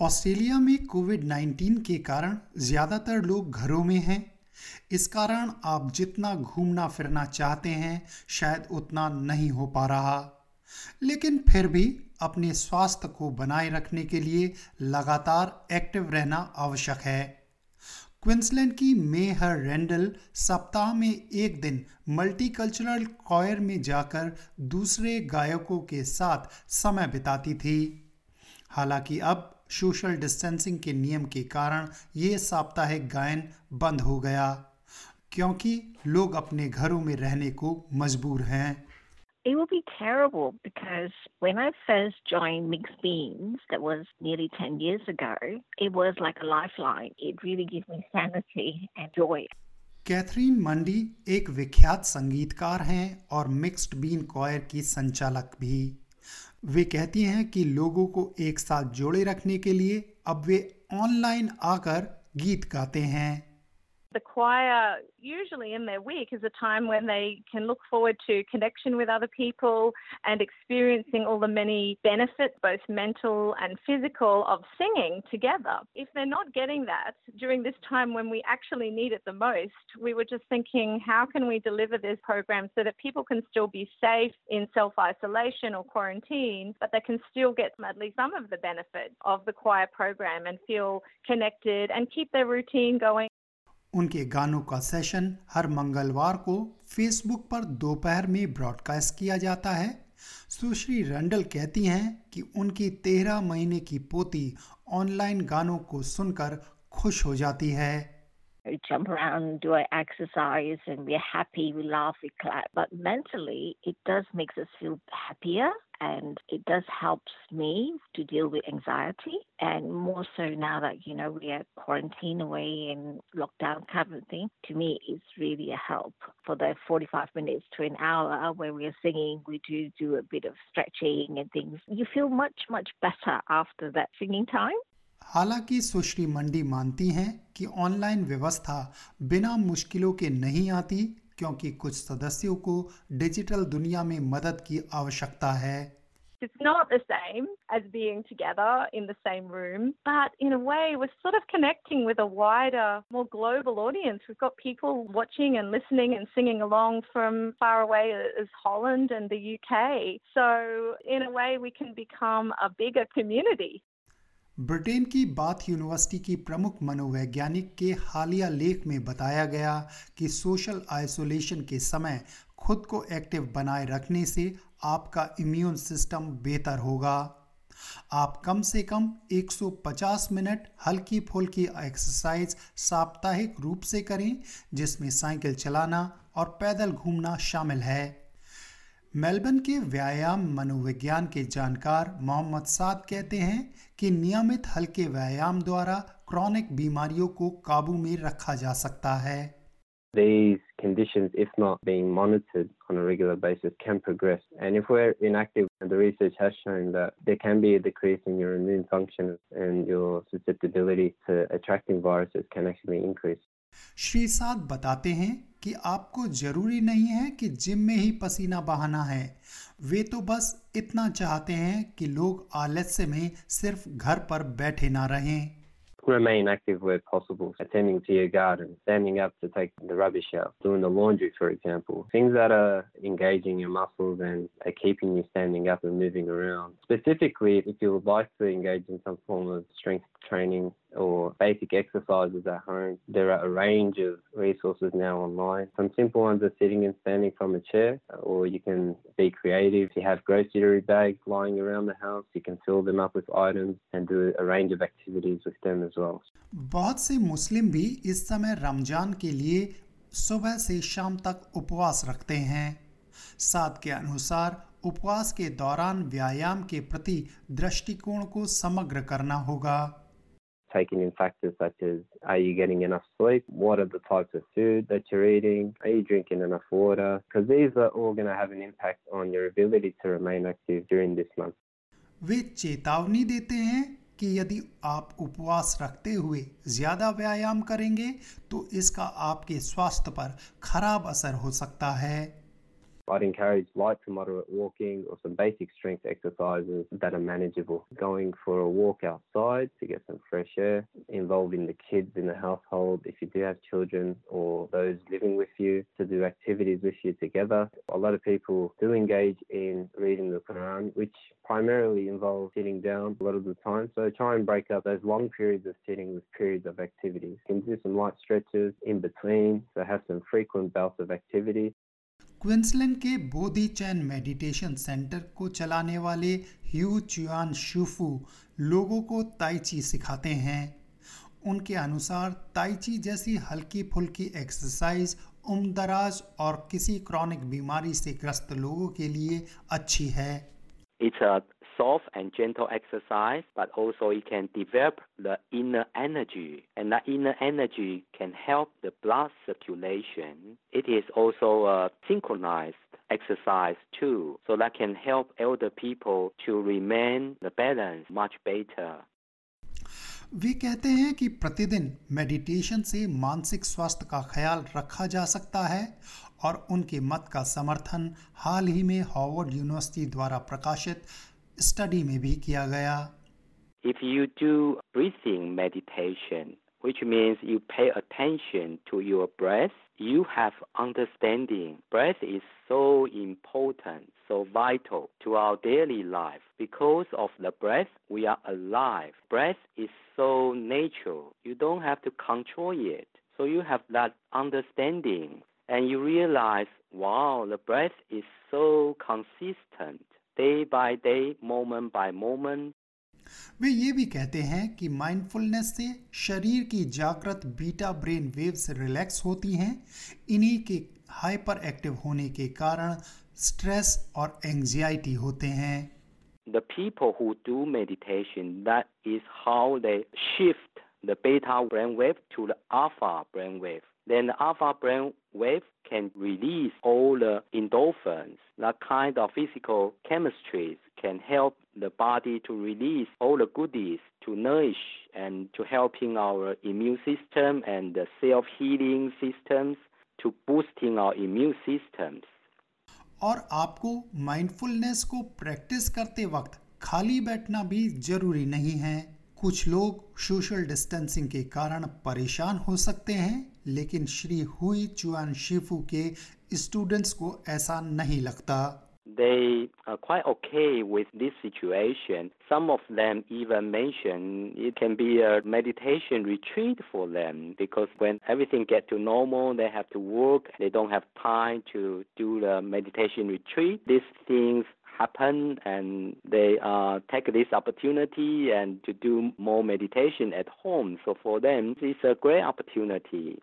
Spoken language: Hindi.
ऑस्ट्रेलिया में कोविड 19 के कारण ज़्यादातर लोग घरों में हैं। इस कारण आप जितना घूमना फिरना चाहते हैं, शायद उतना नहीं हो पा रहा। लेकिन फिर भी अपने स्वास्थ्य को बनाए रखने के लिए लगातार एक्टिव रहना आवश्यक है। क्विंसलैंड की मेहर रेंडल सप्ताह में एक दिन मल्टीकल्चरल कॉयर में जाकर दूसरे गायकों के साथ समय बिताती थी। हालाँकि अब सोशल डिस्टेंसिंग के नियम के कारण ये साप्ताहिक गायन बंद हो गया क्योंकि लोग अपने घरों में रहने को मजबूर हैं It will be terrible because when I first joined Mixed Beans, that was nearly 10 years ago, it was like a lifeline. It really gives me sanity and joy. Catherine Mandy एक विख्यात संगीतकार हैं और मिक्स्ड बीन कॉयर की संचालक भी वे कहती हैं कि लोगों को एक साथ जोड़े रखने के लिए अब वे ऑनलाइन आकर गीत गाते हैं। The choir, usually in their week, is a time when they can look forward to connection with other people and experiencing all the many benefits, both mental and physical, of singing together. If they're not getting that during this time when we actually need it the most, we were just thinking, how can we deliver this program so that people can still be safe in self isolation or quarantine, but they can still get at least some of the benefit of the choir program and feel connected and keep their routine going. उनके गानों का सेशन हर मंगलवार को फेसबुक पर दोपहर में ब्रॉडकास्ट किया जाता है सुश्री रंडल कहती हैं कि उनकी तेरह महीने की पोती ऑनलाइन गानों को सुनकर खुश हो जाती है jump around, do our exercise, and we're happy, we laugh, we clap. But mentally, it does makes us feel happier and it does helps me to deal with anxiety and more so now that you know we are quarantined away and lockdown kind of thing to me it's really a help for the 45 minutes to an hour where we are singing we do do a bit of stretching and things you feel much much better after that singing time हालांकि सुश्री मंडी मानती हैं कि ऑनलाइन व्यवस्था बिना मुश्किलों के नहीं आती क्योंकि कुछ सदस्यों को डिजिटल दुनिया में मदद की आवश्यकता है It's not the same as being together in the same room, but in a way, we're sort of connecting with a wider, more global audience. We've got people watching and listening and singing along from far away as Holland and the UK. So, in a way, we can become a bigger community. Britain की बाथ यूनिवर्सिटी की प्रमुख मनोवैज्ञानिक के हालिया लेख में बताया गया कि सोशल आइसोलेशन के समय खुद को एक्टिव बनाए रखने से आपका इम्यून सिस्टम बेहतर होगा। आप कम से कम 150 मिनट हल्की फुल्की एक्सरसाइज साप्ताहिक रूप से करें, जिसमें साइकिल चलाना और पैदल घूमना शामिल है। मेलबर्न के व्यायाम मनोविज्ञान के जानकार मोहम्मद साद कहते हैं कि नियमित हल्के व्यायाम द्वारा क्रॉनिक बीमारियों को काबू में रखा जा सकता है These conditions, if not being monitored on a regular basis, can progress. And if we're inactive, the research has shown that there can be a decrease in your immune function and your susceptibility to attracting viruses can actually increase. Shri साद बताते हैं कि आपको ज़रूरी नहीं है कि जिम में ही पसीना बहाना है वे तो बस इतना चाहते हैं कि लोग आलस्य में सिर्फ़ घर पर बैठे ना रहें remain active where possible, attending to your garden, standing up to take the rubbish out, doing the laundry, for example. Things that are engaging your muscles and are keeping you standing up and moving around. Specifically, if you would like to engage in some form of strength training or basic exercises at home, there are a range of resources now online. Some simple ones are sitting and standing from a chair, or you can be creative. If You have grocery bags lying around the house, you can fill them up with items and do a range of activities with them as well. बहुत से मुस्लिम भी इस समय रमज़ान के लिए सुबह से शाम तक उपवास रखते हैं साथ के अनुसार उपवास के दौरान व्यायाम के प्रति दृष्टिकोण को समग्र करना होगा taking in factors such as are you getting enough sleep? What are the types of food that you're eating? Are you drinking enough water? Because these are all going to have an impact on your ability to remain active during this month. वे चेतावनी देते हैं कि यदि आप उपवास रखते हुए ज़्यादा व्यायाम करेंगे तो इसका आपके स्वास्थ्य पर खराब असर हो सकता है I'd encourage light to moderate walking or some basic strength exercises that are manageable. Going for a walk outside to get some fresh air, involving the kids in the household if you do have children or those living with you to do activities with you together. A lot of people do engage in reading the Quran, which primarily involves sitting down a lot of the time. So try and break up those long periods of sitting with periods of activity. You can do some light stretches in between, so have some frequent bouts of activity. Queensland के बोधी चैन मेडिटेशन सेंटर को चलाने वाले ह्यू चुआन शुफू लोगों को ताइची सिखाते हैं। उनके अनुसार ताइची जैसी हल्की फुल्की एक्सरसाइज उम्रदराज और किसी क्रॉनिक बीमारी से ग्रस्त लोगों के लिए अच्छी है। soft and gentle exercise, but also it can develop the inner energy, and that inner energy can help the blood circulation. It is also a synchronized exercise too, so that can help elder people to remain the balance much better. वे कहते हैं कि प्रतिदिन मेडिटेशन से मानसिक स्वास्थ्य का ख्याल रखा जा सकता है और उनके मत का समर्थन हाल ही में हार्वर्ड यूनिवर्सिटी द्वारा प्रकाशित स्टडी में भी किया गया If you do breathing meditation, which means you pay attention to your breath, you have understanding. Breath is so important, so vital to our daily life. Because of the breath, we are alive. Breath is so natural. You don't have to control it. So you have that understanding and you realize, wow, the breath is so consistent, Day by day moment by moment वे ये भी कहते हैं कि माइंडफुलनेस से शरीर की जागृत बीटा ब्रेन वेव्स रिलैक्स होती हैं। इन्हीं के हाइपर एक्टिव होने के कारण स्ट्रेस और एंजाइटी होते हैं। The people who do meditation that is how they shift the beta brain wave to the alpha brain wave then the alpha brain wave can release all the endorphins That kind of physical chemistry can help the body to release all the goodies to nourish and to helping our immune system and the self-healing systems to boosting our immune systems. और आपको माइंडफुलनेस को प्रैक्टिस करते वक्त खाली बैठना भी जरूरी नहीं है कुछ लोग सोशल डिस्टेंसिंग के कारण परेशान हो सकते हैं लेकिन श्री हुई चुआन शिफू के स्टूडेंट्स को ऐसा नहीं लगता they are quite okay with this situation. Some of them even mention it can be a meditation retreat for them because when everything get to normal, they have to work. They don't have time to do the meditation retreat. These things happen and they uh, take this opportunity and to do more meditation at home. So for them, it's a great opportunity.